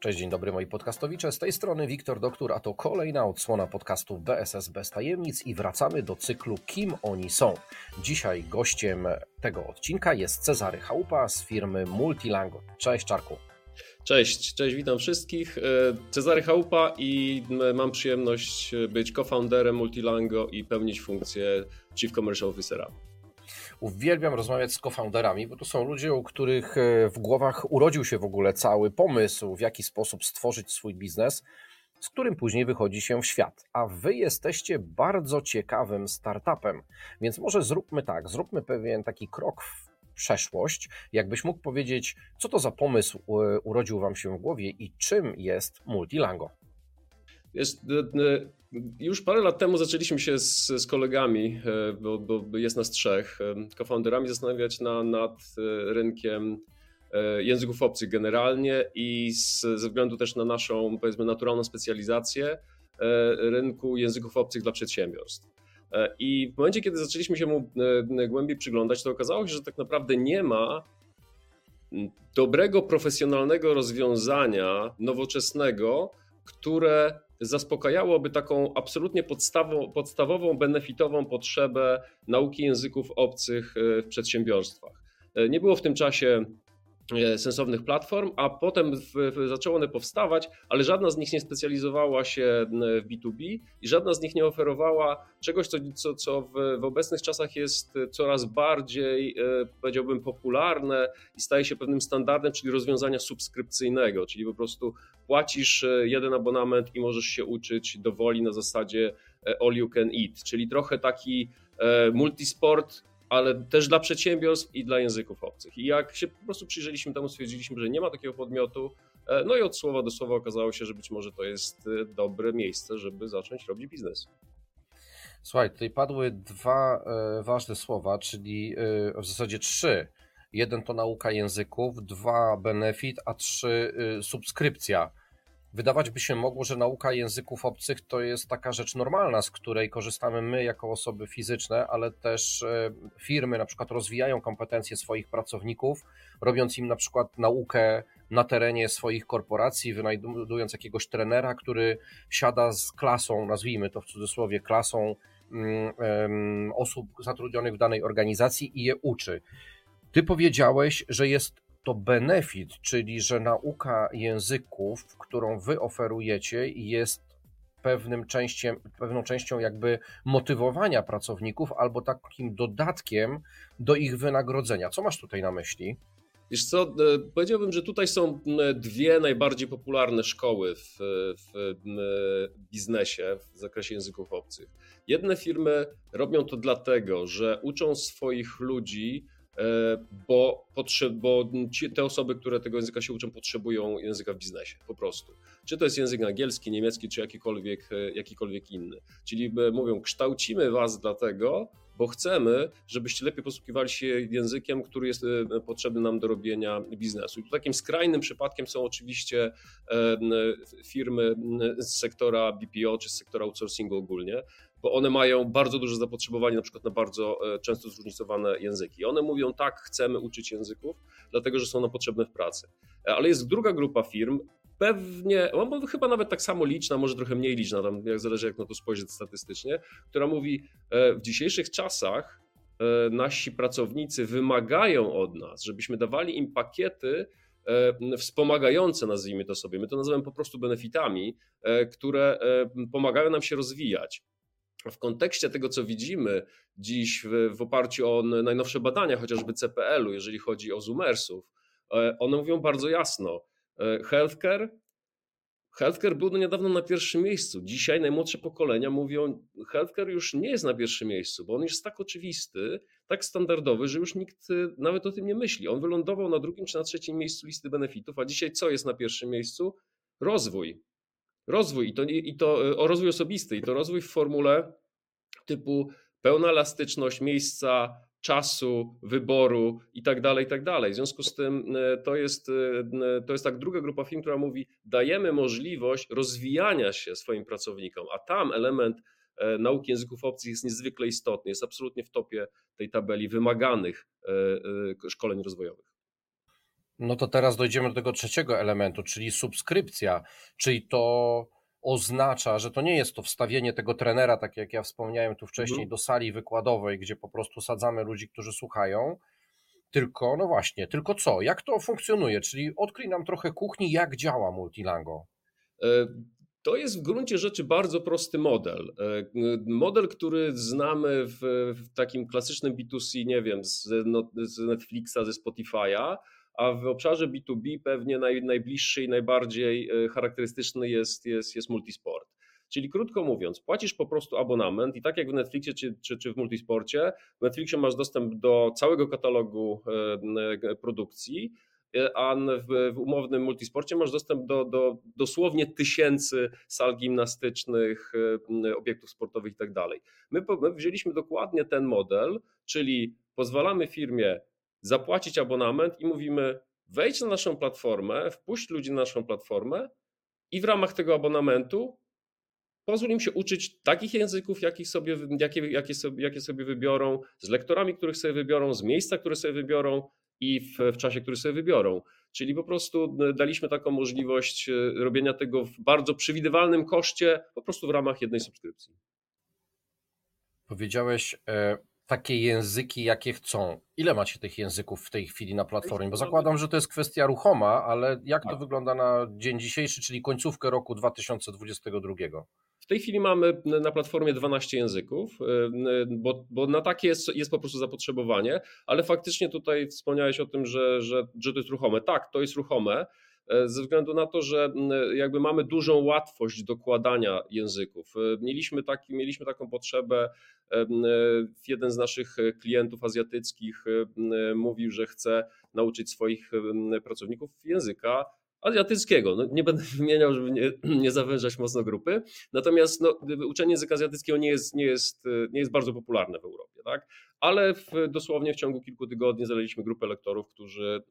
Cześć, dzień dobry moi podcastowicze. Z tej strony Wiktor Doktor, a to kolejna odsłona podcastu BSS bez tajemnic i wracamy do cyklu Kim oni są. Dzisiaj gościem tego odcinka jest Cezary Chałupa z firmy Multilango. Cześć Czarku. Cześć, cześć, witam wszystkich. E, Cezary Chałupa i mam przyjemność być co-founderem Multilango i pełnić funkcję Chief Commercial Officera. Uwielbiam rozmawiać z cofounderami, bo to są ludzie, u których e, w głowach urodził się w ogóle cały pomysł, w jaki sposób stworzyć swój biznes, z którym później wychodzi się w świat. A wy jesteście bardzo ciekawym startupem, więc może zróbmy tak, zróbmy pewien taki krok w przeszłość. Jakbyś mógł powiedzieć, co to za pomysł e, urodził wam się w głowie i czym jest Multilango? Już parę lat temu zaczęliśmy się z, z kolegami, e, bo, bo, jest nas trzech, co-founderami zastanawiać na, nad e, rynkiem e, języków obcych generalnie i z, ze względu też na naszą, powiedzmy, naturalną specjalizację rynku języków obcych dla przedsiębiorstw. I w momencie, kiedy zaczęliśmy się mu głębiej przyglądać, to okazało się, że tak naprawdę nie ma dobrego, profesjonalnego rozwiązania nowoczesnego, które zaspokajałoby taką absolutnie podstawową, benefitową potrzebę nauki języków obcych e, w przedsiębiorstwach. E, nie było w tym czasie sensownych platform, a potem w, w, zaczęły one powstawać, ale żadna z nich nie specjalizowała się w B2B i żadna z nich nie oferowała czegoś, co, co, co w, w obecnych czasach jest coraz bardziej, e, powiedziałbym, popularne i staje się pewnym standardem, czyli rozwiązania subskrypcyjnego, czyli po prostu płacisz e, jeden abonament i możesz się uczyć dowoli na zasadzie all you can eat, czyli trochę taki multisport ale też dla przedsiębiorstw i dla języków obcych. I jak się po prostu przyjrzeliśmy temu, stwierdziliśmy, że nie ma takiego podmiotu. E, no i od słowa do słowa okazało się, że być może to jest e, dobre miejsce, żeby zacząć robić biznes. Słuchaj, tutaj padły dwa e, ważne słowa, czyli w zasadzie trzy. Jeden to nauka języków, dwa benefit, a trzy subskrypcja. Wydawać by się mogło, że nauka języków obcych to jest taka rzecz normalna, z której korzystamy my jako osoby fizyczne, ale też e, firmy na przykład rozwijają kompetencje swoich pracowników, robiąc im na przykład naukę na terenie swoich korporacji, wynajdując jakiegoś trenera, który siada z klasą, nazwijmy to w cudzysłowie, klasą mm, osób zatrudnionych w danej organizacji i je uczy. Ty powiedziałeś, że jest to benefit, czyli że nauka języków, którą wy oferujecie, jest pewnym częściem, pewną częścią jakby motywowania pracowników albo takim dodatkiem do ich wynagrodzenia. Co masz tutaj na myśli? Wiesz co, e, powiedziałbym, że tutaj są dwie najbardziej popularne szkoły w, w, biznesie w zakresie języków obcych. Jedne firmy robią to dlatego, że uczą swoich ludzi E, bo, potrzeb, bo ci, te osoby, które tego języka się uczą, potrzebują języka w biznesie, po prostu. Czy to jest język angielski, niemiecki, czy jakikolwiek, e, jakikolwiek inny. Czyli mówią, kształcimy was dlatego, bo chcemy, żebyście lepiej posługiwali się językiem, który jest e, potrzebny nam do robienia biznesu. I tu takim skrajnym przypadkiem są oczywiście firmy z sektora BPO czy z sektora outsourcingu ogólnie, bo one mają bardzo duże zapotrzebowanie na przykład na bardzo często zróżnicowane języki. One mówią tak, chcemy uczyć języków, dlatego że są nam potrzebne w pracy. Ale jest druga grupa firm, pewnie, no chyba nawet tak samo liczna, może trochę mniej liczna, tam jak zależy jak na to spojrzeć statystycznie, która mówi w dzisiejszych czasach E, nasi pracownicy wymagają od nas, żebyśmy dawali im pakiety e, wspomagające, nazwijmy to sobie, my to nazywamy po prostu benefitami, e, które pomagają nam się rozwijać. W kontekście tego, co widzimy dziś w, w oparciu o najnowsze badania, chociażby CPL-u, jeżeli chodzi o Zoomersów, one mówią bardzo jasno: healthcare Healthcare był do niedawno na pierwszym miejscu. Dzisiaj najmłodsze pokolenia mówią, healthcare już nie jest na pierwszym miejscu, bo on jest tak oczywisty, tak standardowy, że już nikt y, nawet o tym nie myśli. On wylądował na drugim czy na trzecim miejscu listy benefitów, a dzisiaj co jest na pierwszym miejscu? Rozwój. Rozwój i to, i to y, o rozwój osobisty i to rozwój w formule typu pełna elastyczność miejsca, czasu, wyboru i tak dalej, i tak dalej. W związku z tym e, to jest, e, to jest tak druga grupa firm, która mówi, dajemy możliwość rozwijania się swoim pracownikom, a tam element nauki języków obcych jest niezwykle istotny, jest absolutnie w topie tej tabeli wymaganych szkoleń rozwojowych. No to teraz dojdziemy do tego trzeciego elementu, czyli subskrypcja, czyli to oznacza, że to nie jest to wstawienie tego trenera, tak jak ja wspomniałem tu wcześniej, mhm. do sali wykładowej, gdzie po prostu sadzamy ludzi, którzy słuchają, tylko, no właśnie, tylko co? Jak to funkcjonuje? Czyli odkryj nam trochę kuchni, jak działa Multilango. E, to jest w gruncie rzeczy bardzo prosty model. E, model, który znamy w, w takim klasycznym B2C, nie wiem, z, no, z Netflixa, ze Spotify'a, a w obszarze B2B pewnie naj, najbliższy i najbardziej e, charakterystyczny jest, jest, jest multisport. Czyli krótko mówiąc, płacisz po prostu abonament i tak jak w Netflixie czy, czy, czy w multisporcie, w Netflixie masz dostęp do całego katalogu e, produkcji, e, a w, w, umownym multisporcie masz dostęp do, do dosłownie tysięcy sal gimnastycznych, obiektów sportowych i tak dalej. My wzięliśmy dokładnie ten model, czyli pozwalamy firmie zapłacić abonament i mówimy: wejdź na naszą platformę, wpuść ludzi na naszą platformę i w ramach tego abonamentu pozwól im się uczyć takich języków, jakich sobie, jakie, jakie, sobie, jakie sobie wybiorą, z lektorami, których sobie wybiorą, z miejsca, które sobie wybiorą i w, w czasie, który sobie wybiorą. Czyli po prostu daliśmy taką możliwość e, robienia tego w bardzo przewidywalnym koszcie, po prostu w ramach jednej subskrypcji. Powiedziałeś, e, takie języki, jakie chcą. Ile macie tych języków w tej chwili na platformie? Bo zakładam, że to jest kwestia ruchoma, ale jak to tak. wygląda na dzień dzisiejszy, czyli końcówkę roku 2022? W tej chwili mamy na platformie 12 języków, y, y, bo, bo na takie jest, jest po prostu zapotrzebowanie, ale faktycznie tutaj wspomniałeś o tym, że, że, że to jest ruchome. Tak, to jest ruchome. E, ze względu na to, że jakby mamy dużą łatwość dokładania języków. E, mieliśmy, taki, mieliśmy taką potrzebę, e, jeden z naszych klientów azjatyckich mówił, że chce nauczyć swoich pracowników języka azjatyckiego. No, nie będę wymieniał, żeby nie, nie zawężać mocno grupy. Natomiast no, uczenie języka azjatyckiego nie jest, nie, jest, nie jest bardzo popularne w Europie. Tak? Ale w, dosłownie w ciągu kilku tygodni znaleźliśmy grupę lektorów, którzy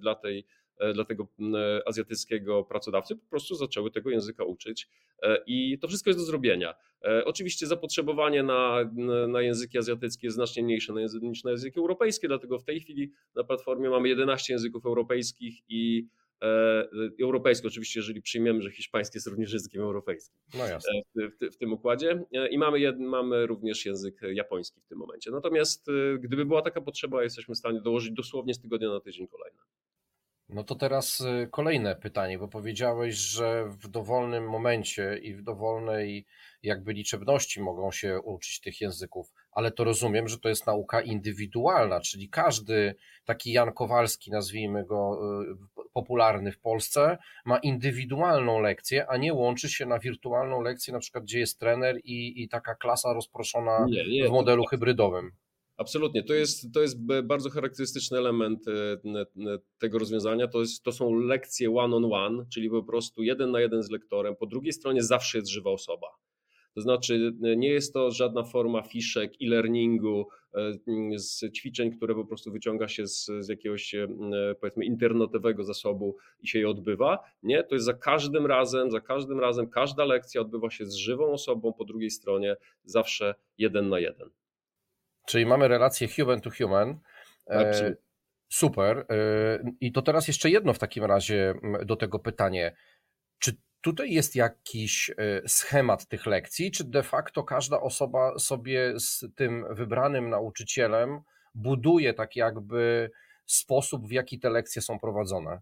dla tej E, dla tego e, azjatyckiego pracodawcy po prostu zaczęły tego języka uczyć e, i to wszystko jest do zrobienia. Oczywiście zapotrzebowanie na, na języki azjatyckie jest znacznie mniejsze niż na języki europejskie, dlatego w tej chwili na platformie mamy 11 języków europejskich i europejski, oczywiście, jeżeli przyjmiemy, że hiszpański jest również językiem europejskim no jasne. W, w, tym układzie. I mamy, jed, mamy również język japoński w tym momencie. Natomiast gdyby była taka potrzeba, jesteśmy w stanie dołożyć dosłownie z tygodnia na tydzień kolejne. No to teraz y, kolejne pytanie, bo powiedziałeś, że w dowolnym momencie i w dowolnej jakby liczebności mogą się uczyć tych języków, ale to rozumiem, że to jest nauka indywidualna, czyli każdy taki Jan Kowalski, nazwijmy go y, popularny w Polsce, ma indywidualną lekcję, a nie łączy się na wirtualną lekcję, na przykład gdzie jest trener i, i taka klasa rozproszona nie, nie, w modelu hybrydowym. Absolutnie. To jest, to jest bardzo charakterystyczny element e, tego rozwiązania. To, jest, to są lekcje one-on-one, czyli po prostu jeden na jeden z lektorem. Po drugiej stronie zawsze jest żywa osoba. To znaczy, nie jest to żadna forma fiszek, e-learningu, z ćwiczeń, które po prostu wyciąga się z, z jakiegoś powiedzmy internetowego zasobu i się je odbywa. Nie, to jest za każdym razem, za każdym razem, każda lekcja odbywa się z żywą osobą po drugiej stronie, zawsze jeden na jeden. Czyli mamy relację human to human. Absolutnie. Super. E, I to teraz jeszcze jedno w takim razie do tego pytanie. Czy tutaj jest jakiś e, schemat tych lekcji, czy de facto każda osoba sobie z tym wybranym nauczycielem buduje tak jakby sposób, w jaki te lekcje są prowadzone?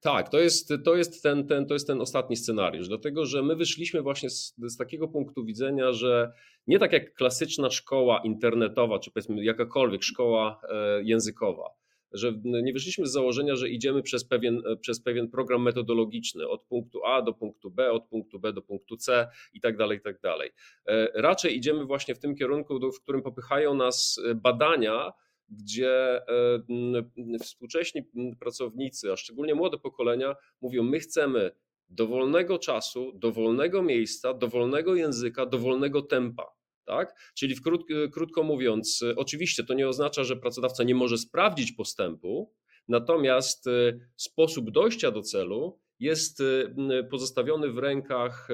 Tak, to jest, to jest, ten, ten, to jest ten ostatni scenariusz, dlatego że my wyszliśmy właśnie z, z, takiego punktu widzenia, że nie tak jak klasyczna szkoła internetowa, czy powiedzmy jakakolwiek szkoła e, językowa, że nie wyszliśmy z założenia, że idziemy przez pewien, przez pewien program metodologiczny od punktu A do punktu B, od punktu B do punktu C i tak dalej, i tak dalej. E, raczej idziemy właśnie w tym kierunku, w którym popychają nas badania, gdzie e, współcześni pracownicy, a szczególnie młode pokolenia mówią: My chcemy dowolnego czasu, dowolnego miejsca, dowolnego języka, dowolnego tempa. Tak? Czyli krót, krótko mówiąc, oczywiście to nie oznacza, że pracodawca nie może sprawdzić postępu, natomiast e, sposób dojścia do celu jest y, pozostawiony w rękach,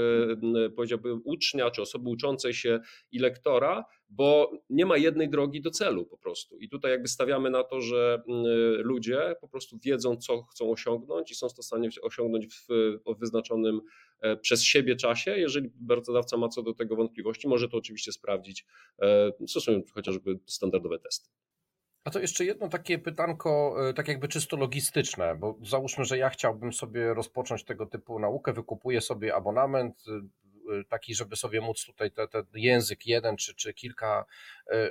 y, powiedziałbym, ucznia czy osoby uczącej się i lektora, bo nie ma jednej drogi do celu po prostu. I tutaj jakby stawiamy na to, że ludzie po prostu wiedzą, co chcą osiągnąć i są w stanie osiągnąć w wyznaczonym e, przez siebie czasie. Jeżeli pracodawca ma co do tego wątpliwości, może to oczywiście sprawdzić, e, stosując chociażby standardowe testy. A to jeszcze jedno takie pytanko, e, tak jakby czysto logistyczne, bo załóżmy, że ja chciałbym sobie rozpocząć tego typu naukę, wykupuję sobie abonament, Y, taki, żeby sobie móc tutaj ten język jeden czy, czy kilka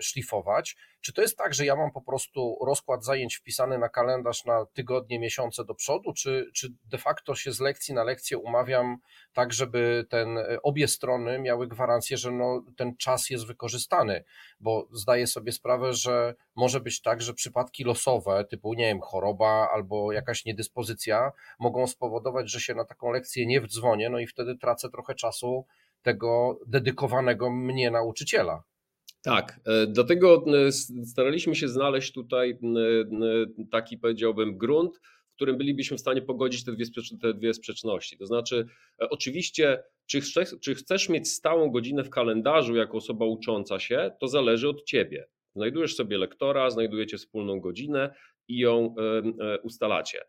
szlifować. Czy to jest tak, że ja mam po prostu rozkład zajęć wpisany na kalendarz na tygodnie, miesiące do przodu, czy, czy de facto się z lekcji na lekcję umawiam tak, żeby ten, y, obie strony miały gwarancję, że no, ten czas jest wykorzystany, bo zdaję sobie sprawę, że może być tak, że przypadki losowe, typu nie wiem, choroba albo jakaś niedyspozycja mogą spowodować, że się na taką lekcję nie wdzwonię, no i wtedy tracę trochę czasu tego dedykowanego mnie nauczyciela. Tak, e, dlatego e, staraliśmy się znaleźć tutaj e, taki, powiedziałbym, grunt, w którym bylibyśmy w stanie pogodzić te dwie, te dwie sprzeczności. To znaczy, oczywiście, czy chcesz, czy chcesz mieć stałą godzinę w kalendarzu jako osoba ucząca się, to zależy od ciebie. Znajdujesz sobie lektora, znajdujecie wspólną godzinę i ją ustalacie.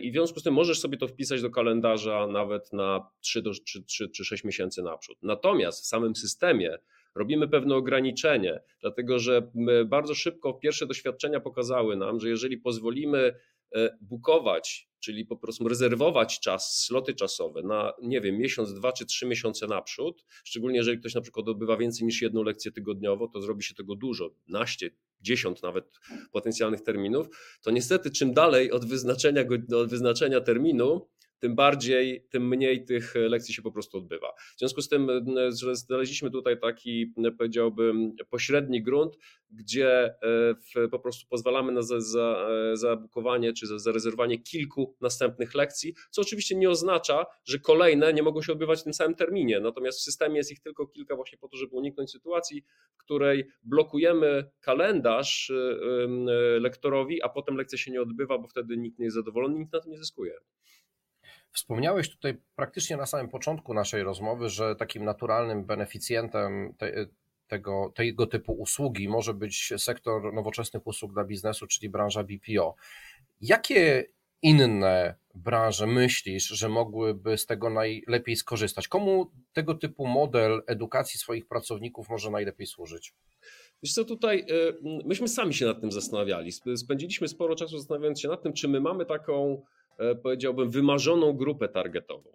I w związku z tym możesz sobie to wpisać do kalendarza nawet na 3, do, 3, 3 czy 6 miesięcy naprzód. Natomiast w samym systemie robimy pewne ograniczenie, dlatego że bardzo szybko pierwsze doświadczenia pokazały nam, że jeżeli pozwolimy e, bukować, czyli po prostu rezerwować czas, sloty czasowe na, nie wiem, miesiąc, dwa czy trzy miesiące naprzód, szczególnie jeżeli ktoś na przykład odbywa więcej niż jedną lekcję tygodniowo, to zrobi się tego dużo, naście, dziesiąt nawet potencjalnych terminów, to niestety czym dalej od wyznaczenia, od wyznaczenia terminu, tym bardziej, tym mniej tych lekcji się po prostu odbywa. W związku z tym, że znaleźliśmy tutaj taki, powiedziałbym, pośredni grunt, gdzie e, po prostu pozwalamy na zabukowanie czy zarezerwowanie kilku następnych lekcji, co oczywiście nie oznacza, że kolejne nie mogą się odbywać w tym samym terminie. Natomiast w systemie jest ich tylko kilka właśnie po to, żeby uniknąć sytuacji, w której blokujemy kalendarz e, e, lektorowi, a potem lekcja się nie odbywa, bo wtedy nikt nie jest zadowolony, nikt na tym nie zyskuje. Wspomniałeś tutaj praktycznie na samym początku naszej rozmowy, że takim naturalnym beneficjentem te, tego, tego typu usługi może być sektor nowoczesnych usług dla biznesu, czyli branża BPO. Jakie inne branże myślisz, że mogłyby z tego najlepiej skorzystać? Komu tego typu model edukacji swoich pracowników może najlepiej służyć? Wiesz co, tutaj y, myśmy sami się nad tym zastanawiali. Spędziliśmy sporo czasu zastanawiając się nad tym, czy my mamy taką E, powiedziałbym, wymarzoną grupę targetową.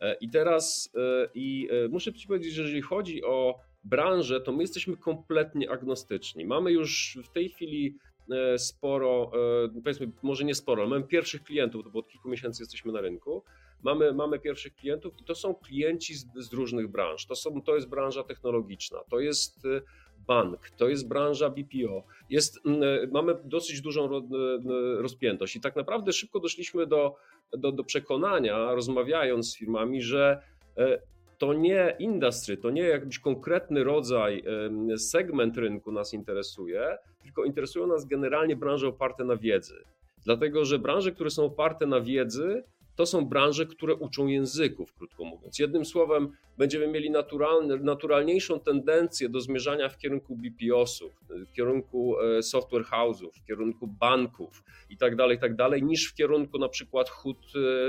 E, I teraz e, i muszę Ci powiedzieć, że jeżeli chodzi o branżę, to my jesteśmy kompletnie agnostyczni. Mamy już w tej chwili sporo, powiedzmy, może nie sporo, ale mamy pierwszych klientów, bo od kilku miesięcy jesteśmy na rynku. Mamy, mamy pierwszych klientów i to są klienci z, z różnych branż. To, są, to jest branża technologiczna, to jest bank, to jest branża BPO. Jest, mamy dosyć dużą rozpiętość i tak naprawdę szybko doszliśmy do, do, do przekonania, rozmawiając z firmami, że e, to nie industry, to nie jakiś konkretny rodzaj, segment rynku nas interesuje, tylko interesują nas generalnie branże oparte na wiedzy. Dlatego, że branże, które są oparte na wiedzy, to są branże, które uczą języków, krótko mówiąc. Jednym słowem, będziemy mieli naturalniejszą tendencję do zmierzania w kierunku BPO-sów, w kierunku e, software house'ów, w kierunku banków i tak dalej, tak niż w kierunku na przykład hut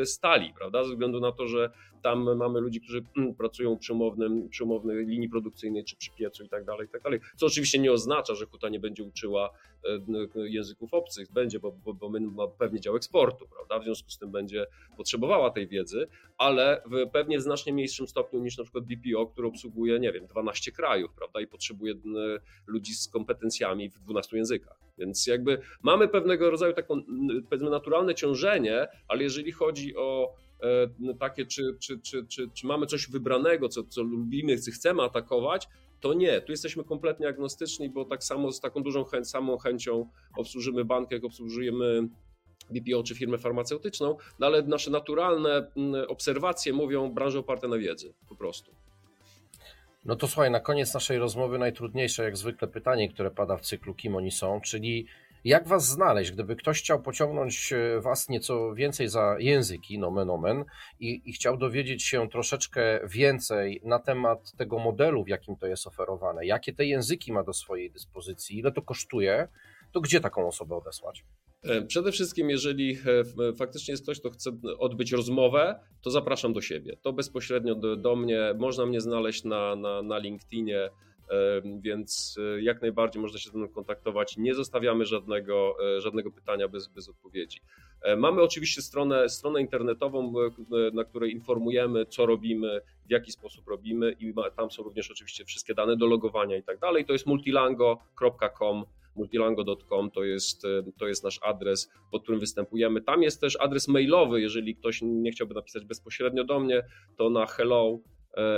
e, stali, prawda? Ze względu na to, że tam mamy ludzi, którzy mm, pracują przy, umownym, przy umownej linii produkcyjnej czy przy piecu i tak dalej, i tak dalej. Co oczywiście nie oznacza, że huta nie będzie uczyła e, języków obcych, będzie, bo, bo, bo my ma pewnie dział eksportu, prawda? W związku z tym będzie potrzebowała tej wiedzy, ale w pewnie w znacznie mniejszym stopniu niż na przykład BPO, który obsługuje, nie wiem, 12 krajów, prawda? I potrzebuje ludzi z kompetencjami w 12 językach. Więc jakby mamy pewnego rodzaju taką, powiedzmy, naturalne ciążenie, ale jeżeli chodzi o takie, czy, czy, czy, czy, czy mamy coś wybranego, co, co lubimy, co chcemy atakować, to nie. Tu jesteśmy kompletnie agnostyczni, bo tak samo z taką dużą chęć, samą chęcią obsłużymy bank, jak obsłużujemy BPO czy firmę farmaceutyczną, no ale nasze naturalne obserwacje mówią branże oparte na wiedzy, po prostu. No to słuchaj, na koniec naszej rozmowy najtrudniejsze jak zwykle pytanie, które pada w cyklu Kim oni są, czyli jak was znaleźć, gdyby ktoś chciał pociągnąć e, was nieco więcej za języki, nomen omen, i, i chciał dowiedzieć się troszeczkę więcej na temat tego modelu, w jakim to jest oferowane, jakie te języki ma do swojej dyspozycji, ile to kosztuje, to gdzie taką osobę odesłać? E, przede wszystkim, jeżeli e, faktycznie jest ktoś, kto chce odbyć rozmowę, to zapraszam do siebie. To bezpośrednio do, do mnie. Można mnie znaleźć na, na, na LinkedInie więc e, jak najbardziej można się ze mną kontaktować. Nie zostawiamy żadnego, e, żadnego pytania bez, bez odpowiedzi. E, mamy oczywiście stronę, stronę internetową, na której informujemy, co robimy, w jaki sposób robimy i tam są również oczywiście wszystkie dane do logowania i tak dalej. To jest multilango.com multilango.com to jest, to jest nasz adres, pod którym występujemy. Tam jest też adres mailowy, jeżeli ktoś nie chciałby napisać bezpośrednio do mnie, to na hello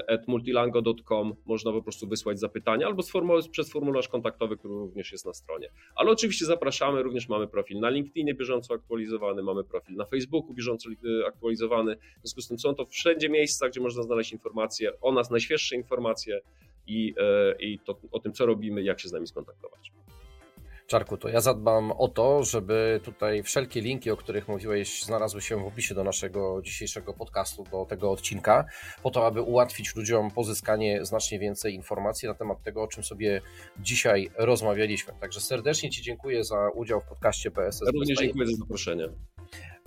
at multilango.com można po prostu wysłać zapytania albo przez formularz kontaktowy, który również jest na stronie. Ale oczywiście zapraszamy, również mamy profil na LinkedInie bieżąco aktualizowany, mamy profil na Facebooku bieżąco y, aktualizowany. W związku z tym są to wszędzie miejsca, gdzie można znaleźć informacje o nas, najświeższe informacje i, e, i to, o tym, co robimy, jak się z nami skontaktować. Czarku, to ja zadbam o to, żeby tutaj wszelkie linki, o których mówiłeś, znalazły się w opisie do naszego dzisiejszego podcastu, do tego odcinka, po to, aby ułatwić ludziom pozyskanie znacznie więcej informacji na temat tego, o czym sobie dzisiaj rozmawialiśmy. Także serdecznie Ci dziękuję za udział w podcaście PSS. Ja również dziękuję za zaproszenie.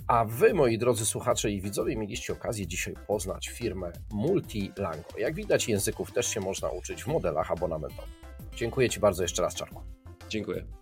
A Wy, moi drodzy słuchacze i widzowie, mieliście okazję dzisiaj poznać firmę Multilango. Jak widać, języków też się można uczyć w modelach abonamentowych. Dziękuję Ci bardzo jeszcze raz, Czarku. Dziękuję.